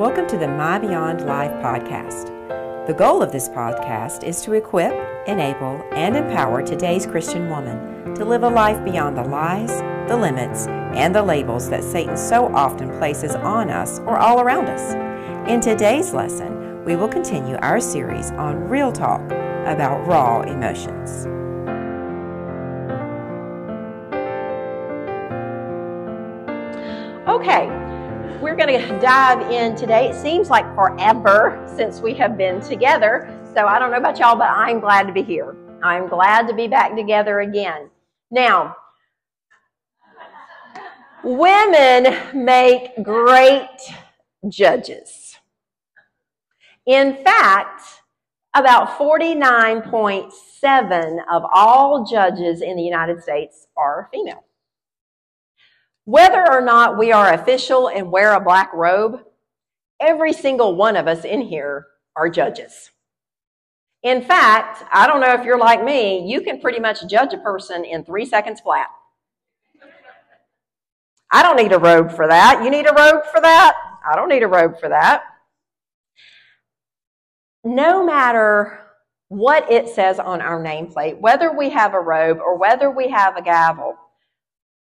Welcome to the My Beyond Life podcast. The goal of this podcast is to equip, enable, and empower today's Christian woman to live a life beyond the lies, the limits, and the labels that Satan so often places on us or all around us. In today's lesson, we will continue our series on Real Talk about raw emotions. Okay, we're going to dive in today. It seems like forever since we have been together. So I don't know about y'all, but I'm glad to be here. I'm glad to be back together again. Now, women make great judges. In fact, about 49.7 of all judges in the United States are female. Whether or not we are official and wear a black robe, every single one of us in here are judges. In fact, I don't know if you're like me, you can pretty much judge a person in three seconds flat. I don't need a robe for that. You need a robe for that? I don't need a robe for that. No matter what it says on our nameplate, whether we have a robe or whether we have a gavel,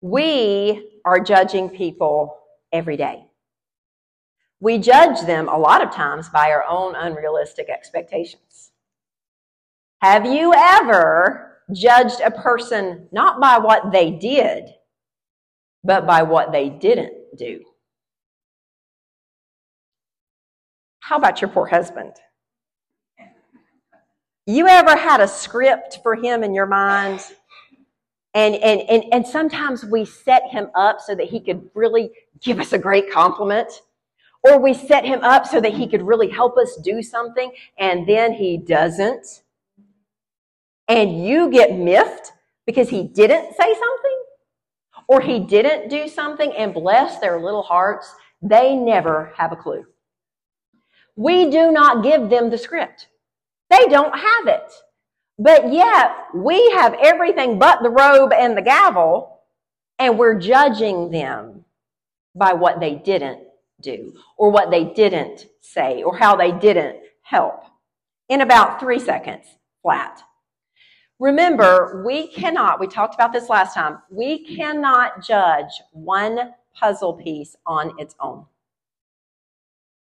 we are judging people every day. We judge them a lot of times by our own unrealistic expectations. Have you ever judged a person not by what they did, but by what they didn't do? How about your poor husband? You ever had a script for him in your mind and, and, and, and sometimes we set him up so that he could really give us a great compliment. Or we set him up so that he could really help us do something and then he doesn't. And you get miffed because he didn't say something or he didn't do something and bless their little hearts. They never have a clue. We do not give them the script. They don't have it. But yet, we have everything but the robe and the gavel, and we're judging them by what they didn't do, or what they didn't say, or how they didn't help. In about three seconds, flat. Remember, we cannot, we talked about this last time, we cannot judge one puzzle piece on its own.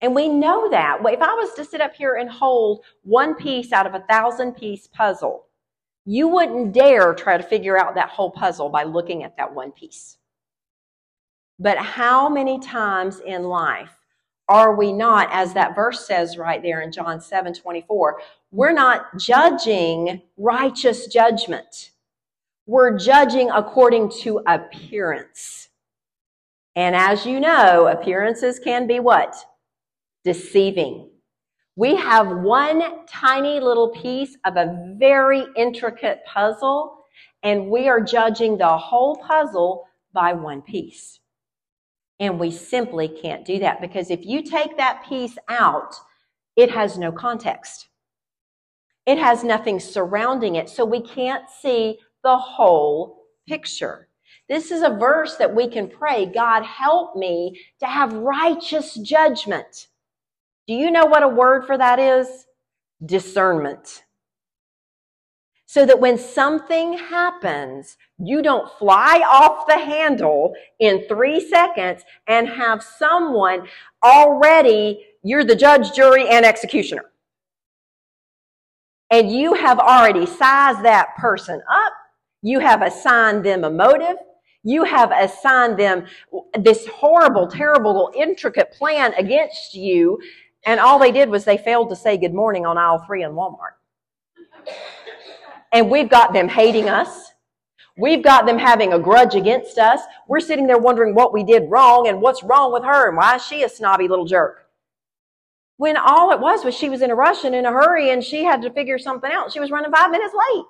And we know that. If I was to sit up here and hold one piece out of a thousand piece puzzle, you wouldn't dare try to figure out that whole puzzle by looking at that one piece. But how many times in life are we not, as that verse says right there in John 7 24, we're not judging righteous judgment. We're judging according to appearance. And as you know, appearances can be what? Deceiving. We have one tiny little piece of a very intricate puzzle, and we are judging the whole puzzle by one piece. And we simply can't do that because if you take that piece out, it has no context. It has nothing surrounding it, so we can't see the whole picture. This is a verse that we can pray, God, help me to have righteous judgment. Do you know what a word for that is? Discernment. So that when something happens, you don't fly off the handle in three seconds and have someone already, you're the judge, jury, and executioner. And you have already sized that person up. You have assigned them a motive. You have assigned them this horrible, terrible, intricate plan against you and all they did was they failed to say good morning on aisle three in Walmart. And we've got them hating us. We've got them having a grudge against us. We're sitting there wondering what we did wrong and what's wrong with her and why is she a snobby little jerk. When all it was was she was in a rush and in a hurry and she had to figure something out. She was running five minutes late.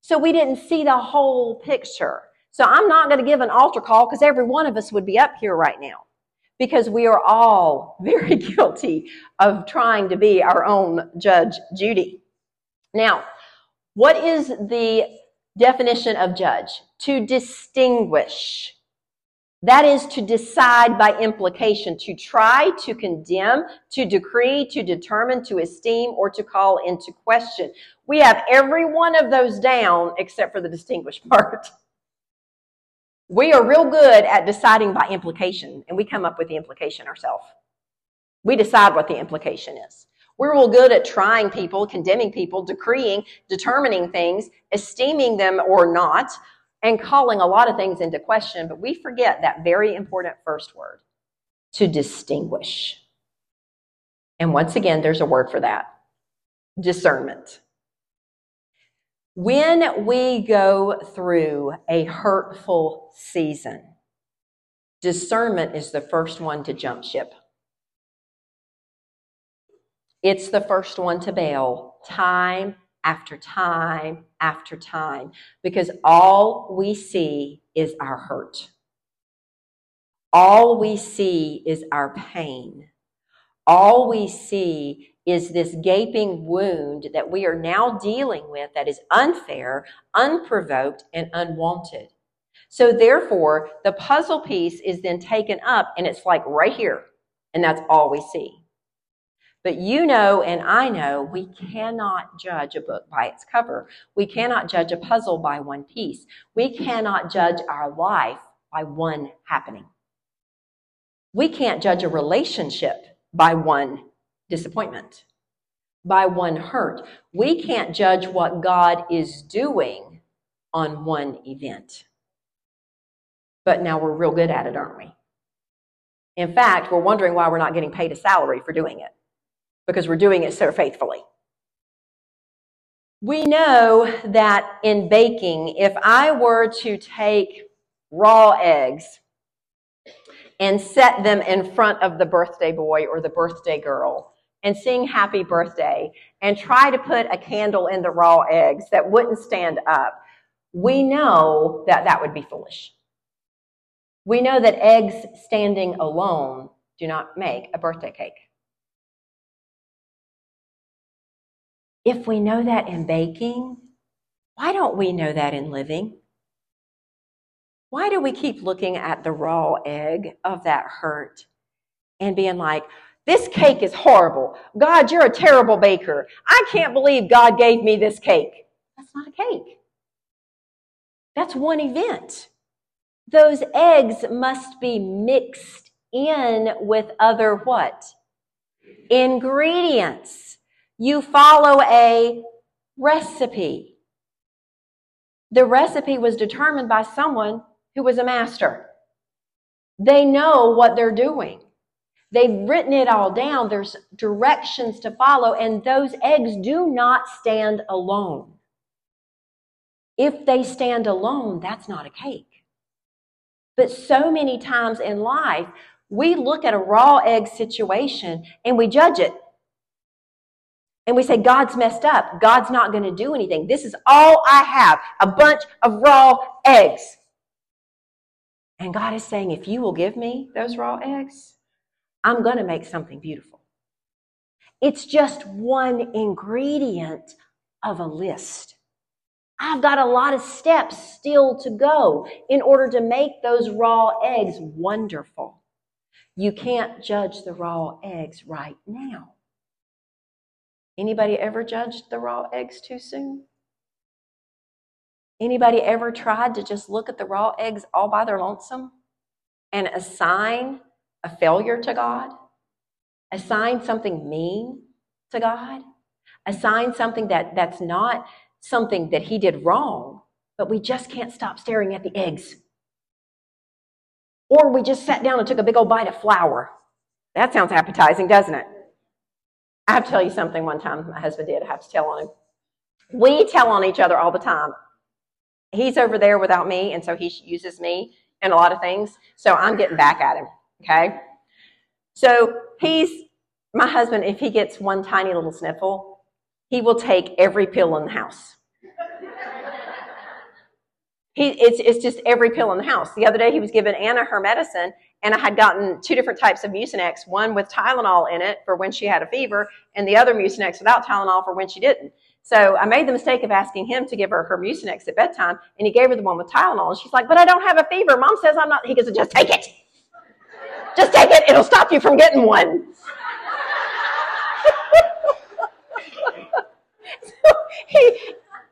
So we didn't see the whole picture. So I'm not going to give an altar call because every one of us would be up here right now because we are all very guilty of trying to be our own Judge Judy. Now, what is the definition of judge? To distinguish. That is to decide by implication, to try, to condemn, to decree, to determine, to esteem, or to call into question. We have every one of those down except for the distinguished part. We are real good at deciding by implication, and we come up with the implication ourselves. We decide what the implication is. We're real good at trying people, condemning people, decreeing, determining things, esteeming them or not, and calling a lot of things into question, but we forget that very important first word to distinguish. And once again, there's a word for that discernment. When we go through a hurtful season, discernment is the first one to jump ship. It's the first one to bail time after time after time because all we see is our hurt. All we see is our pain. All we see is this gaping wound that we are now dealing with that is unfair, unprovoked, and unwanted. So, therefore, the puzzle piece is then taken up and it's like right here, and that's all we see. But you know, and I know, we cannot judge a book by its cover. We cannot judge a puzzle by one piece. We cannot judge our life by one happening. We can't judge a relationship by one disappointment, by one hurt. We can't judge what God is doing on one event. But now we're real good at it, aren't we? In fact, we're wondering why we're not getting paid a salary for doing it because we're doing it so faithfully. We know that in baking, if I were to take raw eggs and set them in front of the birthday boy or the birthday girl and sing happy birthday and try to put a candle in the raw eggs that wouldn't stand up, we know that that would be foolish. We know that eggs standing alone do not make a birthday cake. If we know that in baking, why don't we know that in living? Why do we keep looking at the raw egg of that hurt and being like, this cake is horrible. God, you're a terrible baker. I can't believe God gave me this cake. That's not a cake. That's one event. Those eggs must be mixed in with other what? Ingredients. You follow a recipe. The recipe was determined by someone who was a master. They know what they're doing. They've written it all down. There's directions to follow, and those eggs do not stand alone. If they stand alone, that's not a cake. But so many times in life, we look at a raw egg situation and we judge it and we say, God's messed up. God's not going to do anything. This is all I have a bunch of raw eggs. And God is saying, if you will give me those raw eggs, I'm going to make something beautiful. It's just one ingredient of a list. I've got a lot of steps still to go in order to make those raw eggs wonderful. You can't judge the raw eggs right now. Anybody ever judged the raw eggs too soon? Anybody ever tried to just look at the raw eggs all by their lonesome and assign a failure to God? Assign something mean to God? Assign something that, that's not something that He did wrong, but we just can't stop staring at the eggs. Or we just sat down and took a big old bite of flour. That sounds appetizing, doesn't it? I have to tell you something one time my husband did. I have to tell on him. We tell on each other all the time. He's over there without me, and so he uses me in a lot of things. So I'm getting back at him. Okay. So he's my husband, if he gets one tiny little sniffle, he will take every pill in the house. He, it's, it's just every pill in the house. The other day he was giving Anna her medicine, and I had gotten two different types of Mucinex, one with Tylenol in it for when she had a fever, and the other Mucinex without Tylenol for when she didn't. So I made the mistake of asking him to give her her Mucinex at bedtime, and he gave her the one with Tylenol. And she's like, "But I don't have a fever. Mom says I'm not." He goes, "Just take it. Just take it. It'll stop you from getting one." so he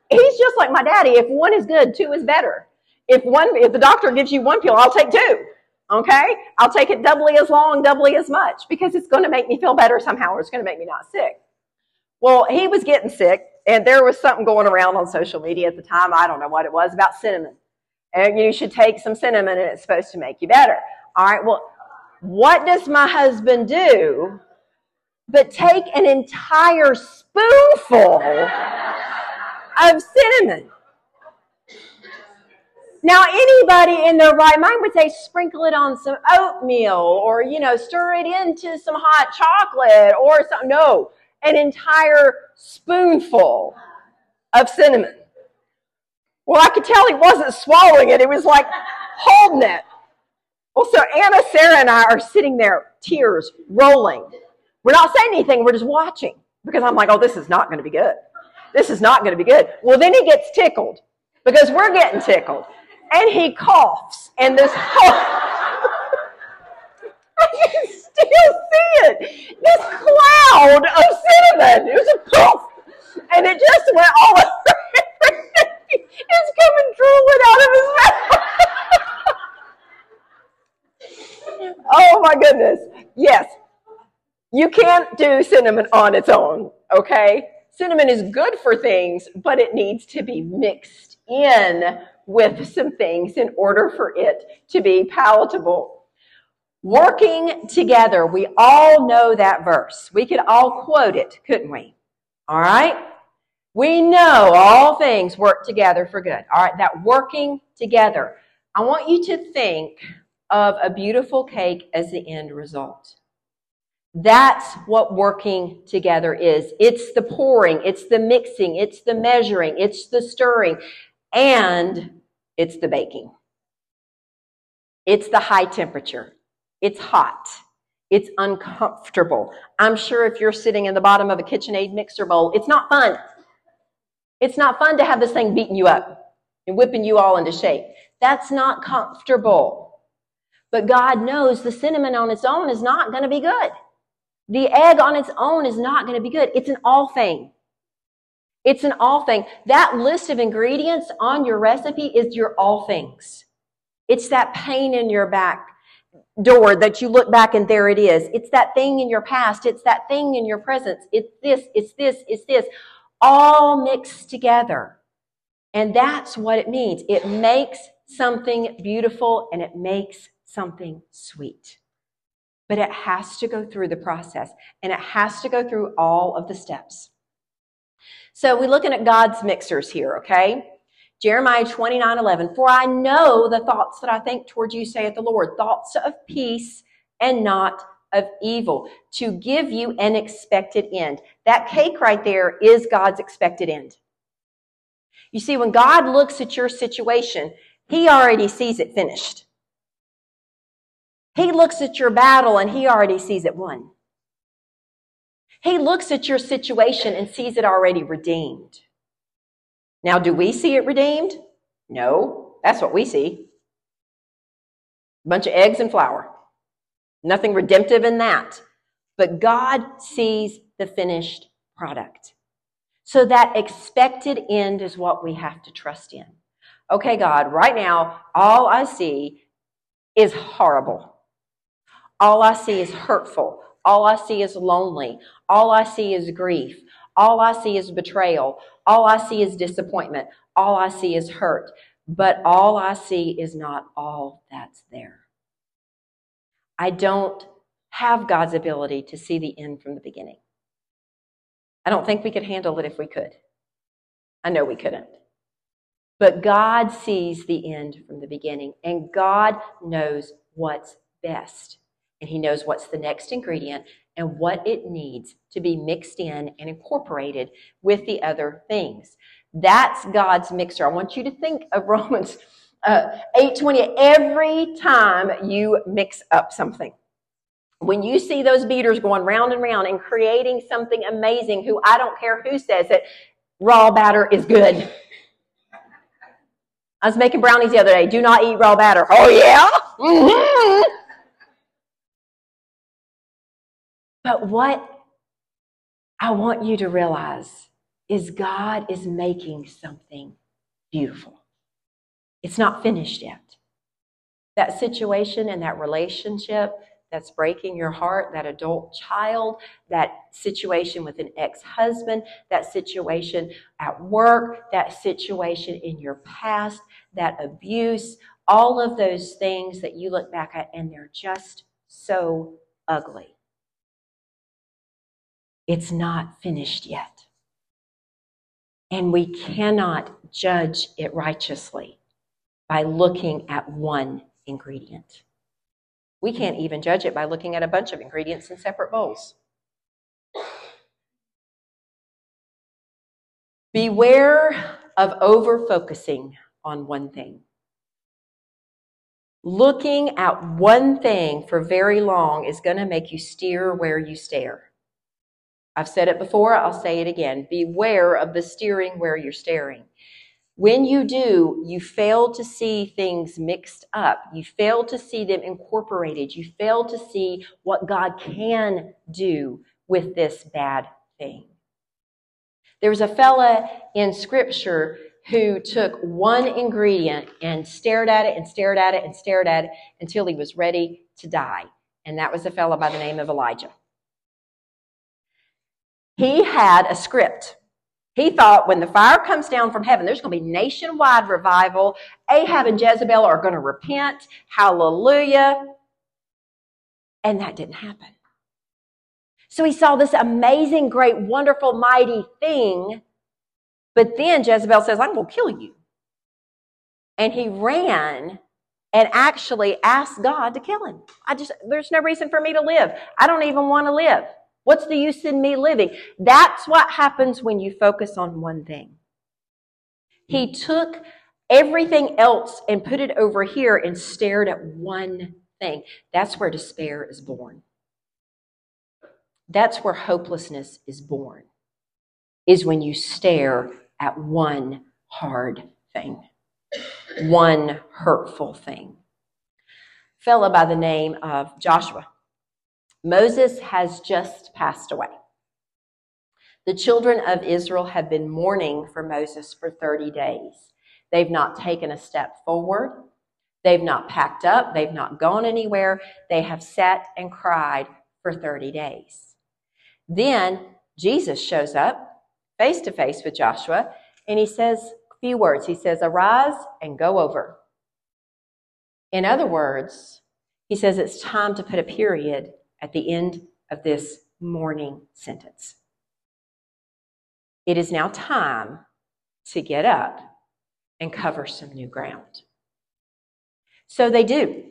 he's just like my daddy. If one is good, two is better. If one if the doctor gives you one pill, I'll take two. Okay? I'll take it doubly as long, doubly as much, because it's going to make me feel better somehow, or it's going to make me not sick. Well, he was getting sick, and there was something going around on social media at the time. I don't know what it was about cinnamon. And you should take some cinnamon, and it's supposed to make you better. All right, well, what does my husband do but take an entire spoonful of cinnamon? Now, anybody in their right mind would say sprinkle it on some oatmeal or, you know, stir it into some hot chocolate or something. No, an entire spoonful of cinnamon. Well, I could tell he wasn't swallowing it. It was like holding it. Well, so Anna, Sarah, and I are sitting there, tears rolling. We're not saying anything. We're just watching because I'm like, oh, this is not going to be good. This is not going to be good. Well, then he gets tickled because we're getting tickled and he coughs, and this whole I can still see it. This cloud of cinnamon. It was a poof, and it just went all over. it's coming drooling out of his mouth. Oh my goodness! Yes, you can't do cinnamon on its own. Okay, cinnamon is good for things, but it needs to be mixed in with some things in order for it to be palatable. Working together, we all know that verse. We could all quote it, couldn't we? All right? We know all things work together for good. All right, that working together. I want you to think of a beautiful cake as the end result. That's what working together is. It's the pouring, it's the mixing, it's the measuring, it's the stirring, and it's the baking. It's the high temperature. It's hot. It's uncomfortable. I'm sure if you're sitting in the bottom of a KitchenAid mixer bowl, it's not fun. It's not fun to have this thing beating you up and whipping you all into shape. That's not comfortable. But God knows the cinnamon on its own is not going to be good. The egg on its own is not going to be good. It's an all thing. It's an all thing. That list of ingredients on your recipe is your all things. It's that pain in your back door that you look back and there it is. It's that thing in your past. It's that thing in your presence. It's this, it's this, it's this, all mixed together. And that's what it means. It makes something beautiful and it makes something sweet. But it has to go through the process and it has to go through all of the steps. So we're looking at God's mixers here, okay? Jeremiah 29 11. For I know the thoughts that I think toward you, saith the Lord, thoughts of peace and not of evil, to give you an expected end. That cake right there is God's expected end. You see, when God looks at your situation, He already sees it finished. He looks at your battle and He already sees it won. He looks at your situation and sees it already redeemed. Now, do we see it redeemed? No, that's what we see. A bunch of eggs and flour. Nothing redemptive in that. But God sees the finished product. So that expected end is what we have to trust in. Okay, God, right now, all I see is horrible. All I see is hurtful. All I see is lonely. All I see is grief. All I see is betrayal. All I see is disappointment. All I see is hurt. But all I see is not all that's there. I don't have God's ability to see the end from the beginning. I don't think we could handle it if we could. I know we couldn't. But God sees the end from the beginning, and God knows what's best and he knows what's the next ingredient and what it needs to be mixed in and incorporated with the other things. That's God's mixer. I want you to think of Romans uh, 8:20 every time you mix up something. When you see those beaters going round and round and creating something amazing, who I don't care who says it, raw batter is good. I was making brownies the other day. Do not eat raw batter. Oh, yeah? Mm-hmm. But what I want you to realize is God is making something beautiful. It's not finished yet. That situation and that relationship that's breaking your heart, that adult child, that situation with an ex husband, that situation at work, that situation in your past, that abuse, all of those things that you look back at and they're just so ugly. It's not finished yet. And we cannot judge it righteously by looking at one ingredient. We can't even judge it by looking at a bunch of ingredients in separate bowls. Beware of over focusing on one thing. Looking at one thing for very long is going to make you steer where you stare. I've said it before, I'll say it again. Beware of the steering where you're staring. When you do, you fail to see things mixed up. You fail to see them incorporated. You fail to see what God can do with this bad thing. There was a fella in scripture who took one ingredient and stared at it and stared at it and stared at it until he was ready to die. And that was a fella by the name of Elijah. He had a script. He thought when the fire comes down from heaven, there's going to be nationwide revival. Ahab and Jezebel are going to repent. Hallelujah. And that didn't happen. So he saw this amazing, great, wonderful, mighty thing. But then Jezebel says, I'm going to kill you. And he ran and actually asked God to kill him. I just, there's no reason for me to live. I don't even want to live. What's the use in me living? That's what happens when you focus on one thing. He took everything else and put it over here and stared at one thing. That's where despair is born. That's where hopelessness is born, is when you stare at one hard thing, one hurtful thing. A fellow by the name of Joshua Moses has just passed away. The children of Israel have been mourning for Moses for 30 days. They've not taken a step forward. They've not packed up. They've not gone anywhere. They have sat and cried for 30 days. Then Jesus shows up face to face with Joshua and he says a few words. He says, Arise and go over. In other words, he says it's time to put a period at the end of this morning sentence. It is now time to get up and cover some new ground. So they do.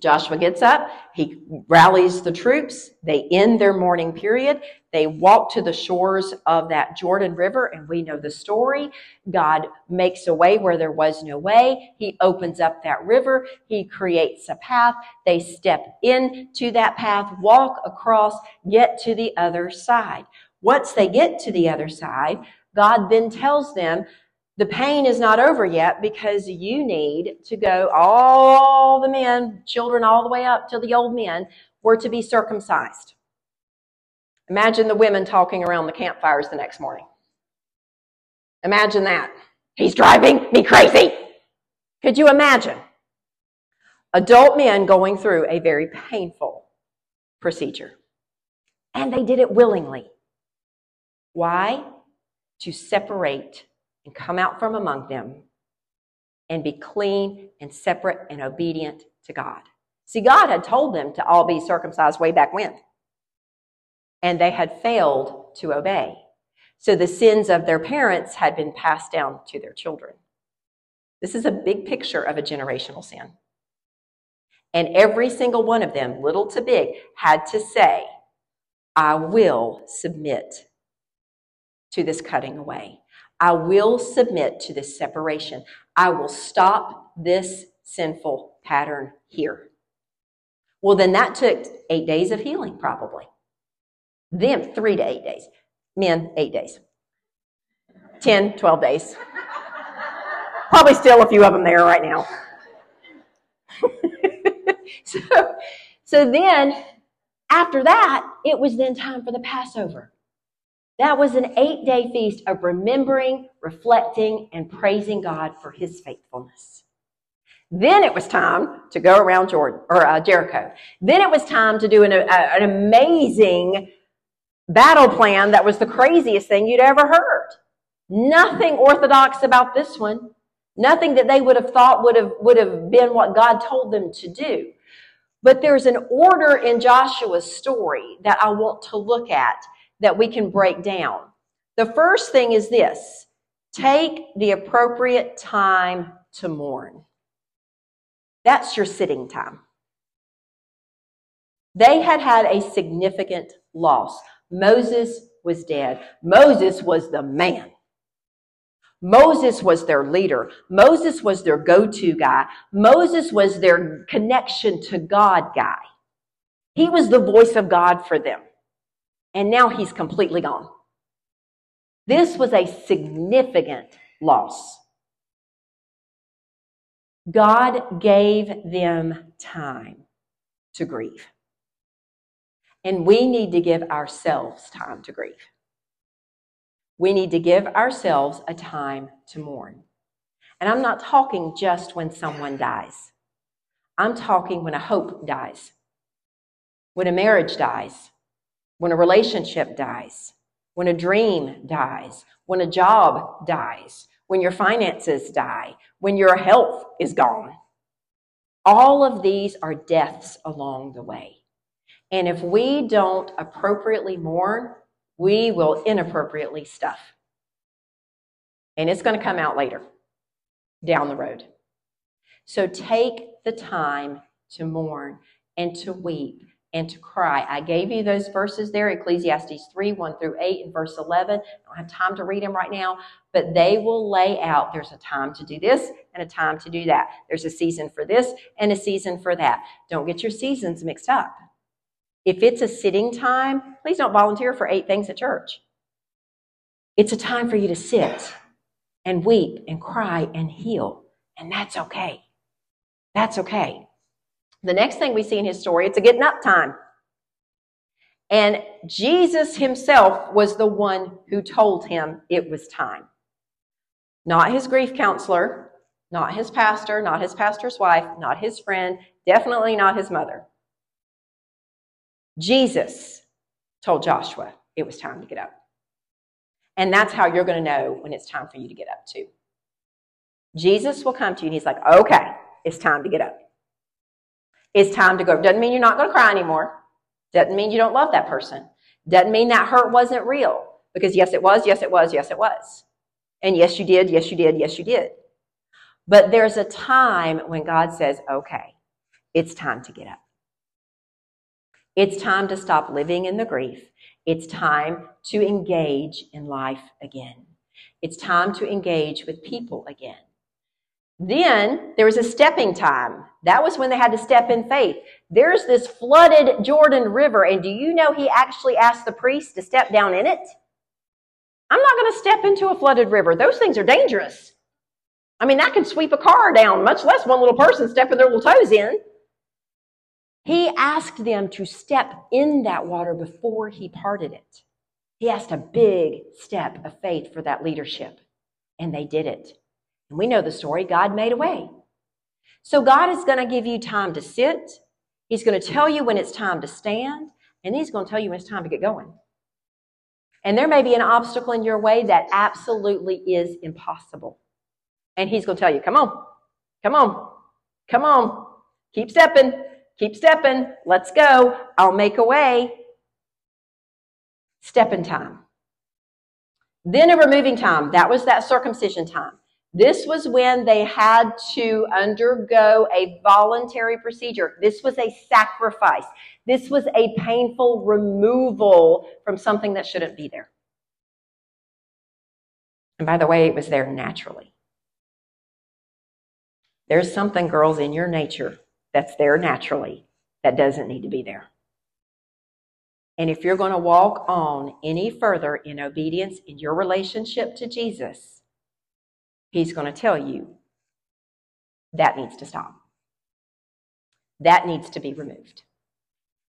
Joshua gets up, he rallies the troops, they end their mourning period, they walk to the shores of that Jordan River, and we know the story. God makes a way where there was no way. He opens up that river, he creates a path, they step into that path, walk across, get to the other side. Once they get to the other side, God then tells them, the pain is not over yet because you need to go, all the men, children, all the way up to the old men, were to be circumcised. Imagine the women talking around the campfires the next morning. Imagine that. He's driving me crazy. Could you imagine? Adult men going through a very painful procedure. And they did it willingly. Why? To separate and come out from among them and be clean and separate and obedient to God. See, God had told them to all be circumcised way back when, and they had failed to obey. So the sins of their parents had been passed down to their children. This is a big picture of a generational sin. And every single one of them, little to big, had to say, I will submit to this cutting away. I will submit to this separation. I will stop this sinful pattern here. Well, then that took eight days of healing, probably. Them, three to eight days. Men, eight days. 10, 12 days. Probably still a few of them there right now. so, so then, after that, it was then time for the Passover. That was an eight day feast of remembering, reflecting, and praising God for his faithfulness. Then it was time to go around Jordan or uh, Jericho. Then it was time to do an, a, an amazing battle plan that was the craziest thing you'd ever heard. Nothing orthodox about this one. Nothing that they would have thought would have, would have been what God told them to do. But there's an order in Joshua's story that I want to look at that we can break down. The first thing is this take the appropriate time to mourn. That's your sitting time. They had had a significant loss. Moses was dead. Moses was the man. Moses was their leader. Moses was their go to guy. Moses was their connection to God guy. He was the voice of God for them. And now he's completely gone. This was a significant loss. God gave them time to grieve. And we need to give ourselves time to grieve. We need to give ourselves a time to mourn. And I'm not talking just when someone dies. I'm talking when a hope dies, when a marriage dies, when a relationship dies, when a dream dies, when a job dies, when your finances die, when your health is gone. All of these are deaths along the way. And if we don't appropriately mourn, we will inappropriately stuff. And it's going to come out later, down the road. So take the time to mourn and to weep and to cry. I gave you those verses there Ecclesiastes 3 1 through 8 and verse 11. I don't have time to read them right now, but they will lay out there's a time to do this and a time to do that. There's a season for this and a season for that. Don't get your seasons mixed up. If it's a sitting time, please don't volunteer for eight things at church. It's a time for you to sit and weep and cry and heal, and that's okay. That's okay. The next thing we see in his story, it's a getting up time. And Jesus himself was the one who told him it was time. Not his grief counselor, not his pastor, not his pastor's wife, not his friend, definitely not his mother. Jesus told Joshua it was time to get up. And that's how you're going to know when it's time for you to get up too. Jesus will come to you and he's like, okay, it's time to get up. It's time to go. Doesn't mean you're not going to cry anymore. Doesn't mean you don't love that person. Doesn't mean that hurt wasn't real. Because yes, it was, yes, it was, yes, it was. And yes, you did, yes, you did, yes, you did. But there's a time when God says, okay, it's time to get up. It's time to stop living in the grief. It's time to engage in life again. It's time to engage with people again. Then there was a stepping time. That was when they had to step in faith. There's this flooded Jordan River, and do you know he actually asked the priest to step down in it? I'm not going to step into a flooded river. Those things are dangerous. I mean, that could sweep a car down, much less one little person stepping their little toes in. He asked them to step in that water before he parted it. He asked a big step of faith for that leadership, and they did it. And we know the story God made a way. So God is going to give you time to sit. He's going to tell you when it's time to stand, and He's going to tell you when it's time to get going. And there may be an obstacle in your way that absolutely is impossible. And He's going to tell you, come on, come on, come on, keep stepping, keep stepping, let's go, I'll make a way. Stepping time. Then a removing time. That was that circumcision time. This was when they had to undergo a voluntary procedure. This was a sacrifice. This was a painful removal from something that shouldn't be there. And by the way, it was there naturally. There's something, girls, in your nature that's there naturally that doesn't need to be there. And if you're going to walk on any further in obedience in your relationship to Jesus, He's going to tell you that needs to stop. That needs to be removed.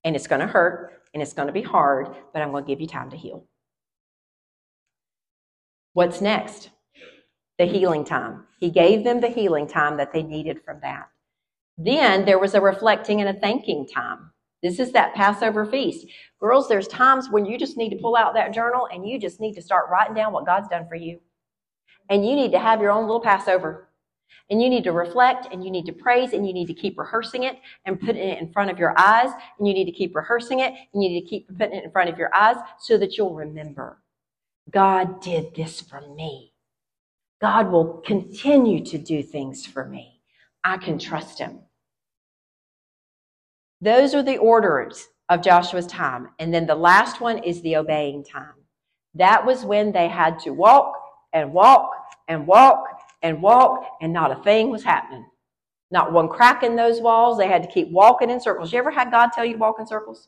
And it's going to hurt and it's going to be hard, but I'm going to give you time to heal. What's next? The healing time. He gave them the healing time that they needed from that. Then there was a reflecting and a thanking time. This is that Passover feast. Girls, there's times when you just need to pull out that journal and you just need to start writing down what God's done for you. And you need to have your own little Passover. And you need to reflect and you need to praise and you need to keep rehearsing it and putting it in front of your eyes. And you need to keep rehearsing it and you need to keep putting it in front of your eyes so that you'll remember. God did this for me. God will continue to do things for me. I can trust him. Those are the orders of Joshua's time. And then the last one is the obeying time. That was when they had to walk and walk and walk and walk, and not a thing was happening. Not one crack in those walls. They had to keep walking in circles. You ever had God tell you to walk in circles?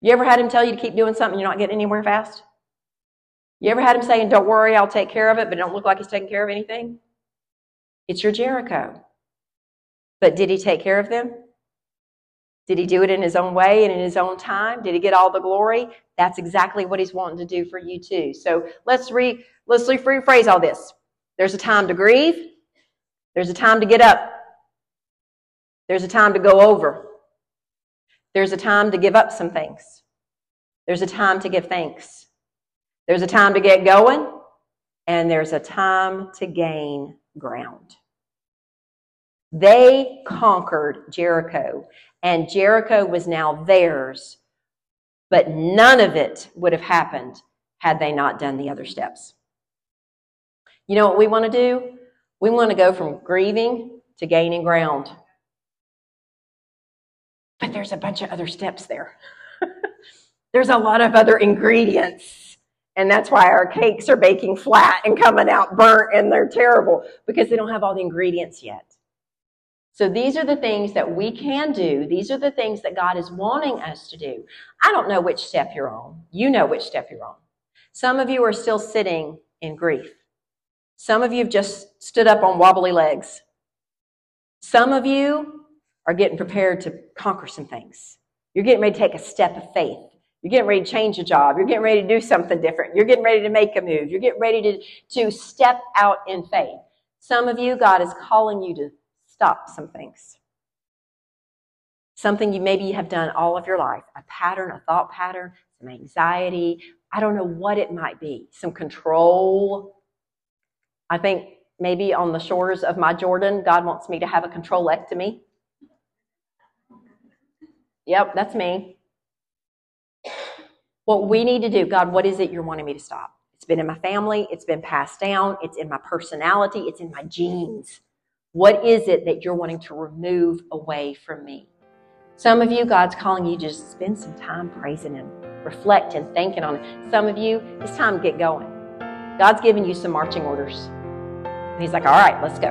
You ever had Him tell you to keep doing something you're not getting anywhere fast? You ever had Him saying, Don't worry, I'll take care of it, but it don't look like He's taking care of anything? It's your Jericho. But did He take care of them? Did he do it in his own way and in his own time? Did he get all the glory? That's exactly what he's wanting to do for you too. So let's re let's rephrase all this. There's a time to grieve. There's a time to get up. There's a time to go over. There's a time to give up some things. There's a time to give thanks. There's a time to get going. And there's a time to gain ground. They conquered Jericho, and Jericho was now theirs, but none of it would have happened had they not done the other steps. You know what we want to do? We want to go from grieving to gaining ground. But there's a bunch of other steps there. there's a lot of other ingredients. And that's why our cakes are baking flat and coming out burnt and they're terrible because they don't have all the ingredients yet. So these are the things that we can do. These are the things that God is wanting us to do. I don't know which step you're on. You know which step you're on. Some of you are still sitting in grief. Some of you have just stood up on wobbly legs. Some of you are getting prepared to conquer some things. You're getting ready to take a step of faith. You're getting ready to change a job. You're getting ready to do something different. You're getting ready to make a move. You're getting ready to, to step out in faith. Some of you, God is calling you to stop some things. Something you maybe have done all of your life, a pattern, a thought pattern, some anxiety. I don't know what it might be. Some control, I think maybe on the shores of my Jordan, God wants me to have a controlectomy. Yep, that's me. What we need to do, God, what is it you're wanting me to stop? It's been in my family, it's been passed down, it's in my personality, it's in my genes. What is it that you're wanting to remove away from me? Some of you, God's calling you to just spend some time praising Him, reflect and thinking on it. Some of you, it's time to get going. God's giving you some marching orders. And he's like, all right, let's go.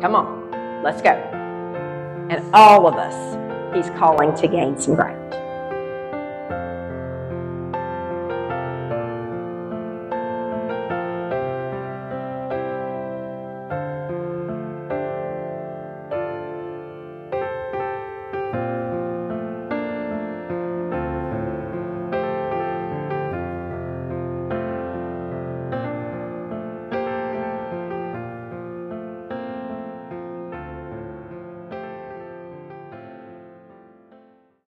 Come on, let's go. And all of us, he's calling to gain some ground.